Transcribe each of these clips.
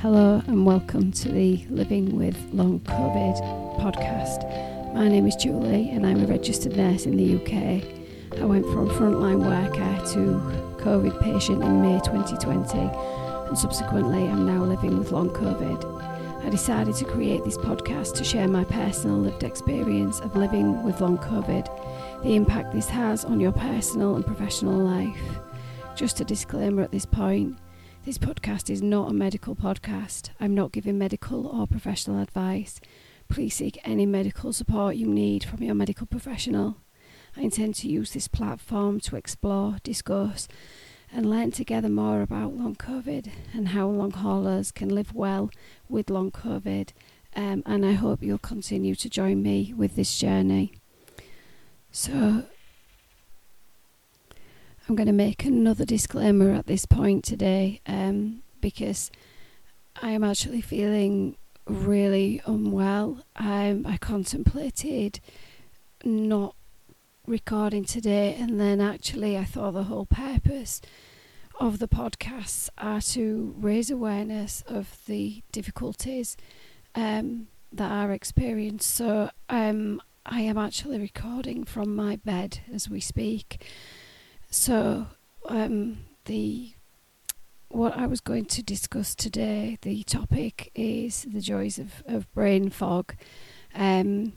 Hello and welcome to the Living with Long COVID podcast. My name is Julie and I'm a registered nurse in the UK. I went from frontline worker to COVID patient in May 2020 and subsequently I'm now living with long COVID. I decided to create this podcast to share my personal lived experience of living with long COVID, the impact this has on your personal and professional life. Just a disclaimer at this point this podcast is not a medical podcast. I'm not giving medical or professional advice. Please seek any medical support you need from your medical professional. I intend to use this platform to explore, discuss, and learn together more about long COVID and how long haulers can live well with long COVID. Um, and I hope you'll continue to join me with this journey. So, I'm going to make another disclaimer at this point today um, because I am actually feeling really unwell. Um, I contemplated not recording today, and then actually, I thought the whole purpose of the podcasts are to raise awareness of the difficulties um, that are experienced. So, um, I am actually recording from my bed as we speak. So, um, the what I was going to discuss today, the topic is the joys of, of brain fog. Um,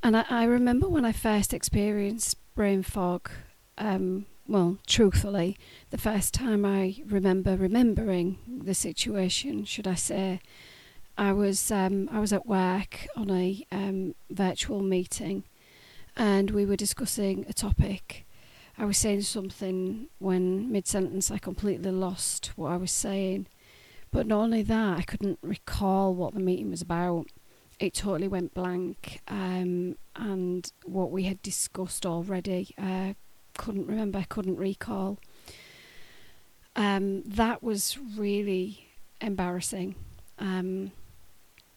and I, I, remember when I first experienced brain fog, um, well, truthfully, the first time I remember remembering the situation, should I say, I was um, I was at work on a um, virtual meeting, and we were discussing a topic I was saying something when mid sentence I completely lost what I was saying. But not only that, I couldn't recall what the meeting was about. It totally went blank, um, and what we had discussed already, I uh, couldn't remember, I couldn't recall. Um, that was really embarrassing. Um,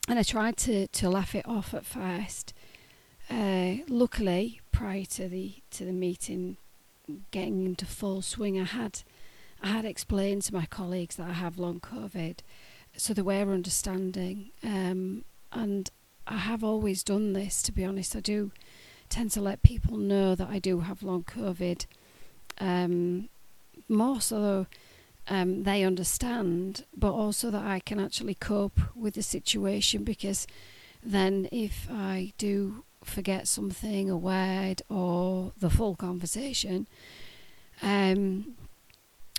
and I tried to, to laugh it off at first. Uh, luckily, prior to the to the meeting, getting into full swing, I had I had explained to my colleagues that I have long COVID, so they were understanding. Um, and I have always done this. To be honest, I do tend to let people know that I do have long COVID. Um, more so um, they understand, but also that I can actually cope with the situation because then if I do forget something, a word, or the full conversation, um,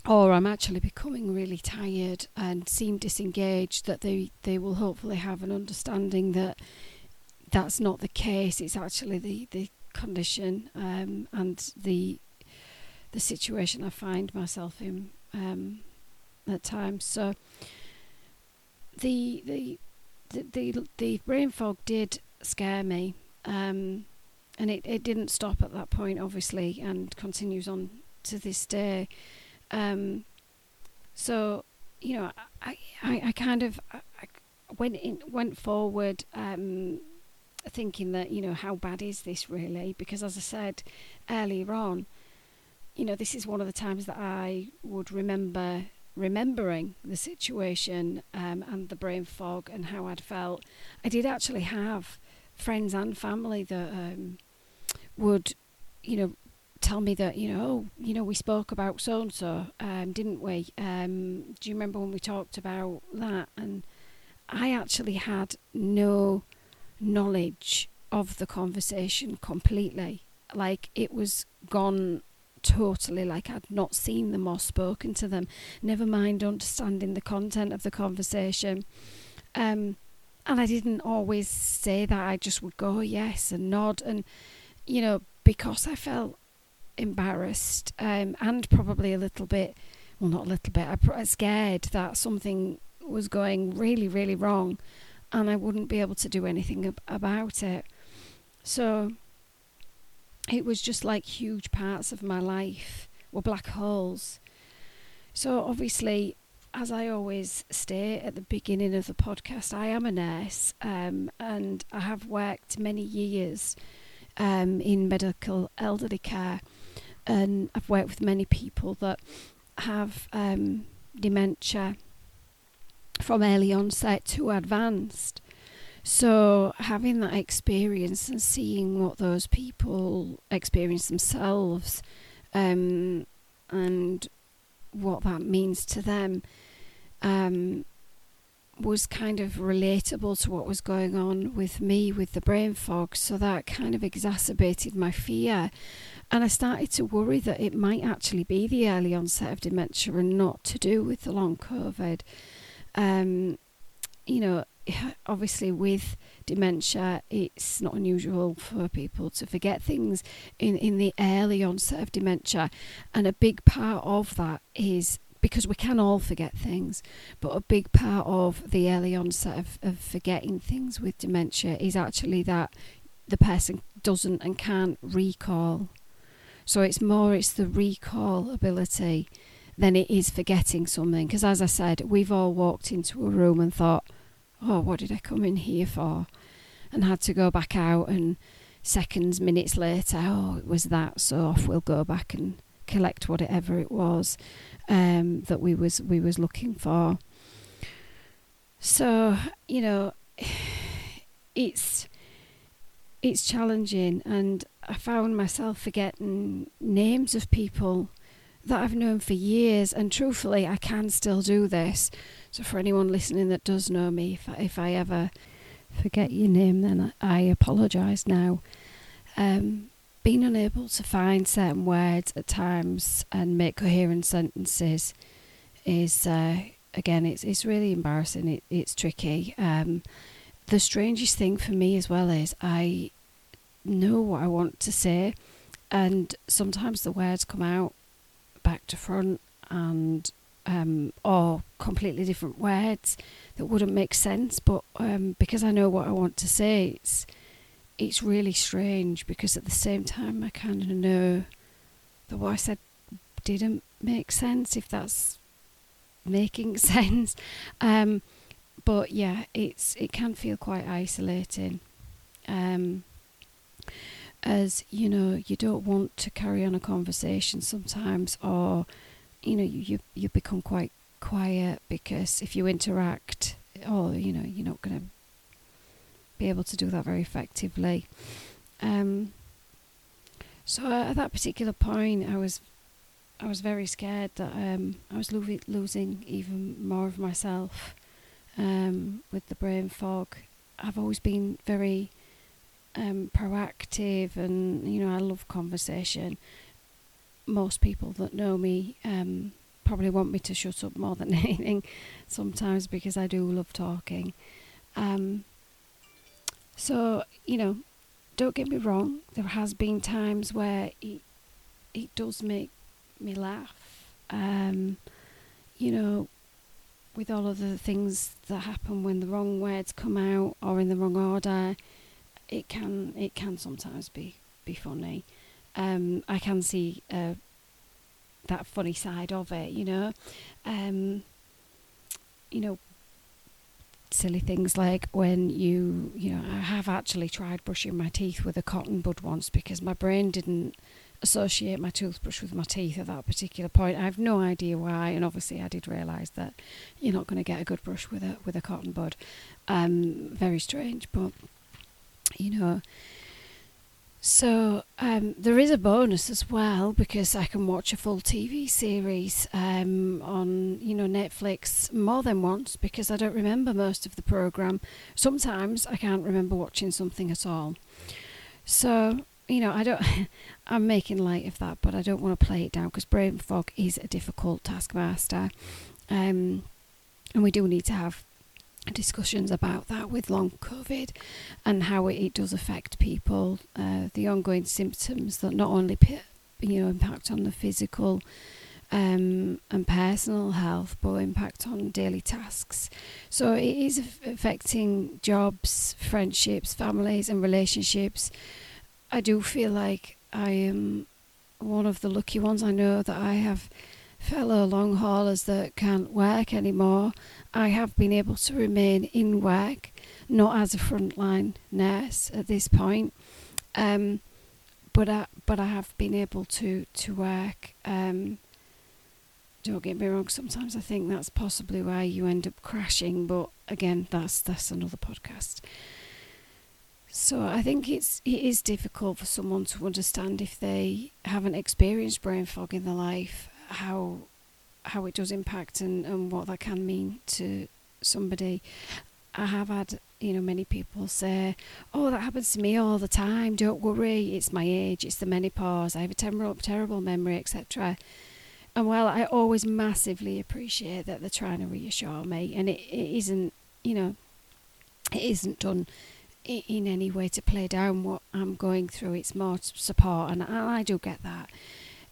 or I'm actually becoming really tired and seem disengaged, that they, they will hopefully have an understanding that that's not the case. It's actually the, the condition um, and the the situation I find myself in um, at times. So the the the the, the brain fog did scare me um, and it, it didn't stop at that point, obviously, and continues on to this day. Um, so, you know, I, I, I kind of I went in, went forward, um, thinking that you know how bad is this really? Because as I said earlier on, you know, this is one of the times that I would remember remembering the situation um, and the brain fog and how I'd felt. I did actually have friends and family that um, would, you know, tell me that you know, oh, you know, we spoke about so and so, didn't we? Um, do you remember when we talked about that? And I actually had no knowledge of the conversation completely. Like it was gone totally like I'd not seen them or spoken to them, never mind understanding the content of the conversation. Um, and I didn't always say that. I just would go yes and nod, and you know, because I felt embarrassed um, and probably a little bit, well, not a little bit, I scared that something was going really, really wrong, and I wouldn't be able to do anything ab- about it. So it was just like huge parts of my life were black holes. So obviously, as I always state at the beginning of the podcast, I am a nurse um, and I have worked many years um, in medical elderly care. And I've worked with many people that have um, dementia, from early onset to advanced. So, having that experience and seeing what those people experience themselves um, and what that means to them um, was kind of relatable to what was going on with me with the brain fog. So, that kind of exacerbated my fear. And I started to worry that it might actually be the early onset of dementia and not to do with the long COVID. Um, you know, obviously with dementia, it's not unusual for people to forget things in, in the early onset of dementia. And a big part of that is because we can all forget things, but a big part of the early onset of, of forgetting things with dementia is actually that the person doesn't and can't recall. So it's more, it's the recall ability than it is forgetting something. Because as I said, we've all walked into a room and thought, oh, what did I come in here for? And had to go back out and seconds, minutes later, oh, it was that, so off we'll go back and collect whatever it was um, that we was we was looking for. So you know, it's it's challenging, and I found myself forgetting names of people that I've known for years, and truthfully, I can still do this. So, for anyone listening that does know me, if I, if I ever forget your name, then I, apologise now. Um, being unable to find certain words at times and make coherent sentences is, uh, again, it's it's really embarrassing. It, it's tricky. Um, the strangest thing for me as well is I know what I want to say, and sometimes the words come out back to front and um, or completely different words that wouldn't make sense. But um, because I know what I want to say, it's it's really strange because at the same time I kind of know that what I said didn't make sense. If that's making sense, um, but yeah, it's it can feel quite isolating. Um, as you know, you don't want to carry on a conversation sometimes, or you know, you you become quite quiet because if you interact, or you know, you're not going to be able to do that very effectively. Um, so at that particular point, I was I was very scared that um, I was lo- losing even more of myself um, with the brain fog. I've always been very um, proactive and you know I love conversation. Most people that know me um, probably want me to shut up more than anything sometimes because I do love talking. Um, so you know, don't get me wrong. There has been times where it it does make me laugh. Um, you know, with all of the things that happen when the wrong words come out or in the wrong order it can it can sometimes be be funny. Um, I can see uh, that funny side of it, you know. Um, you know, silly things like when you you know I have actually tried brushing my teeth with a cotton bud once because my brain didn't associate my toothbrush with my teeth at that particular point. I have no idea why, and obviously I did realise that you're not going to get a good brush with a with a cotton bud. Um, very strange, but you know. So um, there is a bonus as well because I can watch a full TV series um, on you know Netflix more than once because I don't remember most of the program. Sometimes I can't remember watching something at all. So you know I don't. I'm making light of that, but I don't want to play it down because brain fog is a difficult taskmaster, um, and we do need to have discussions about that with long COVID and how it, it does affect people, uh, the ongoing symptoms that not only you know impact on the physical um, and personal health, but impact on daily tasks. So it is affecting jobs, friendships, families, and relationships. I do feel like I am one of the lucky ones. I know that I have fellow long haulers that can't work anymore, I have been able to remain in work, not as a frontline nurse at this point, um, but I, but I have been able to to work um, don't get me wrong. Sometimes I think that's possibly why you end up crashing, but again, that's that's another podcast. So I think it's it is difficult for someone to understand if they haven't experienced brain fog in their life how how it does impact and, and what that can mean to somebody. I have had you know many people say, "Oh, that happens to me all the time. Don't worry, it's my age, it's the menopause. I have a terrible terrible memory, etc." And while I always massively appreciate that they're trying to reassure me, and it, it isn't, you know, it isn't done in any way to play down what I'm going through. It's more support, and I, I do get that.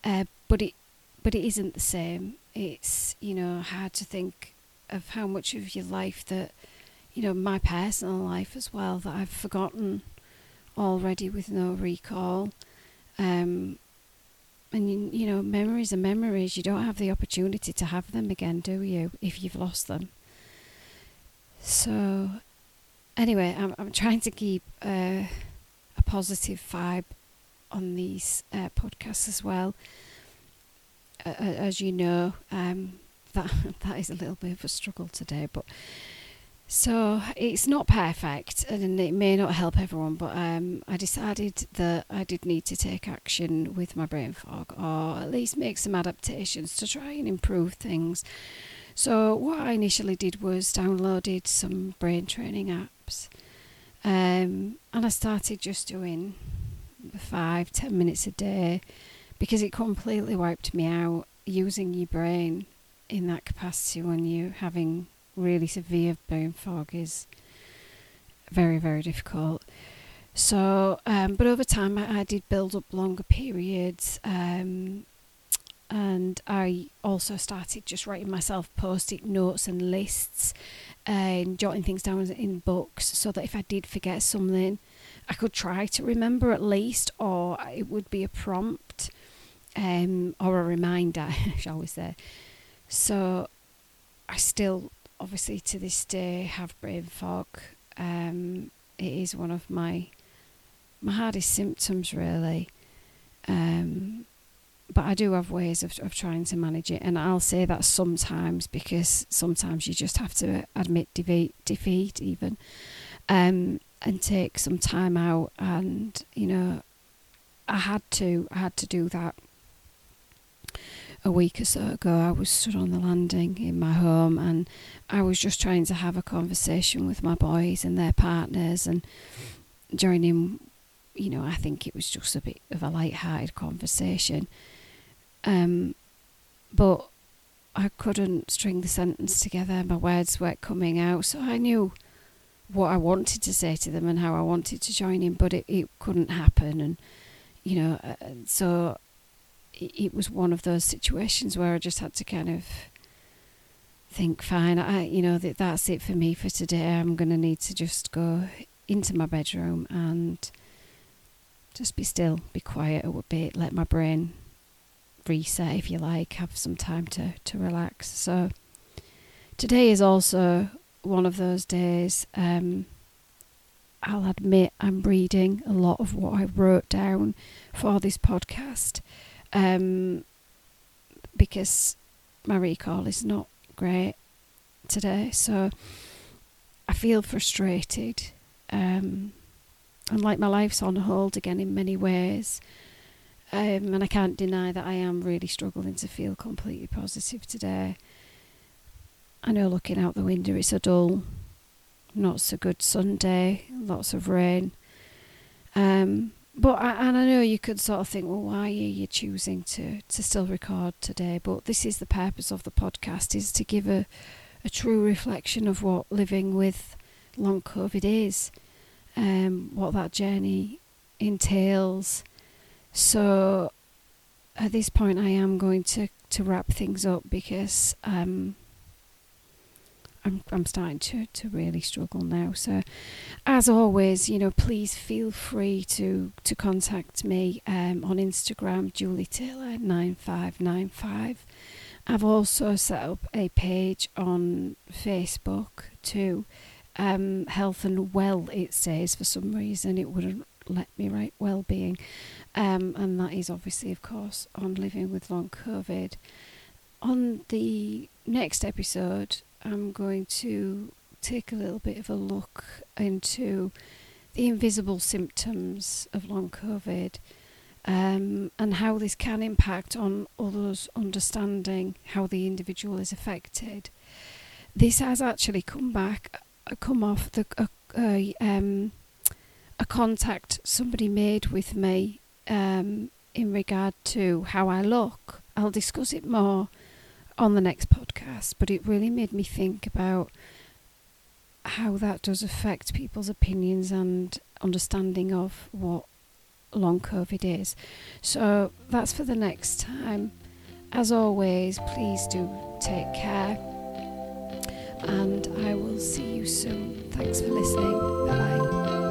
Uh, but it, but it isn't the same. It's you know hard to think of how much of your life that, you know, my personal life as well that I've forgotten already with no recall. Um, and you, you know, memories are memories. You don't have the opportunity to have them again, do you? If you've lost them. So anyway, I'm I'm trying to keep uh, a positive vibe on these uh, podcasts as well. Uh, as you know, um, that that is a little bit of a struggle today, but so it's not perfect, and it may not help everyone. But um, I decided that I did need to take action with my brain fog, or at least make some adaptations to try and improve things. So what I initially did was downloaded some brain training apps, um, and I started just doing five, ten minutes a day because it completely wiped me out. Using your brain in that capacity when you're having really severe brain fog is very, very difficult. So, um, but over time, I, I, did build up longer periods. Um, and I also started just writing myself post-it notes and lists and jotting things down in books so that if I did forget something, I could try to remember at least, or it would be a prompt um, or a reminder, shall we say. So I still, obviously, to this day, have brain fog. Um, it is one of my my hardest symptoms, really. Um, but I do have ways of, of trying to manage it, and I'll say that sometimes because sometimes you just have to admit defeat, defeat even, um, and take some time out. And you know, I had to, I had to do that. A week or so ago, I was stood on the landing in my home, and I was just trying to have a conversation with my boys and their partners, and joining. You know, I think it was just a bit of a light-hearted conversation um, but I couldn't string the sentence together. My words weren't coming out. So I knew what I wanted to say to them and how I wanted to join in, but it, it couldn't happen. And, you know, uh, so it, was one of those situations where I just had to kind of think, fine, I, you know, that that's it for me for today. I'm going to need to just go into my bedroom and just be still, be quiet a bit, let my brain reset if you like, have some time to, to relax. So today is also one of those days. Um, I'll admit I'm reading a lot of what I wrote down for this podcast um, because my recall is not great today. So I feel frustrated. Um, and like my life's on hold again in many ways. Um, and I can't deny that I am really struggling to feel completely positive today. I know looking out the window it's a dull, not so good Sunday, lots of rain. Um, but I, and I know you could sort of think, well, why are you choosing to, to still record today? But this is the purpose of the podcast: is to give a a true reflection of what living with long COVID is, um, what that journey entails, so at this point, I am going to, to wrap things up because um, I'm I'm starting to, to really struggle now. So, as always, you know, please feel free to to contact me um, on Instagram, Julie Taylor nine five nine five. I've also set up a page on Facebook too. Um, health and well, it says for some reason it wouldn't let me write well-being, um, and that is obviously, of course, on living with long COVID. on the next episode, I'm going to take a little bit of a look into the invisible symptoms of long COVID um, and how this can impact on others understanding how the individual is affected. This has actually come back, uh, come off the um, a contact somebody made with me um, in regard to how I look. I'll discuss it more on the next podcast, but it really made me think about how that does affect people's opinions and understanding of what long COVID is. So that's for the next time. As always, please do take care, and I will see you soon. Thanks for listening. Bye bye.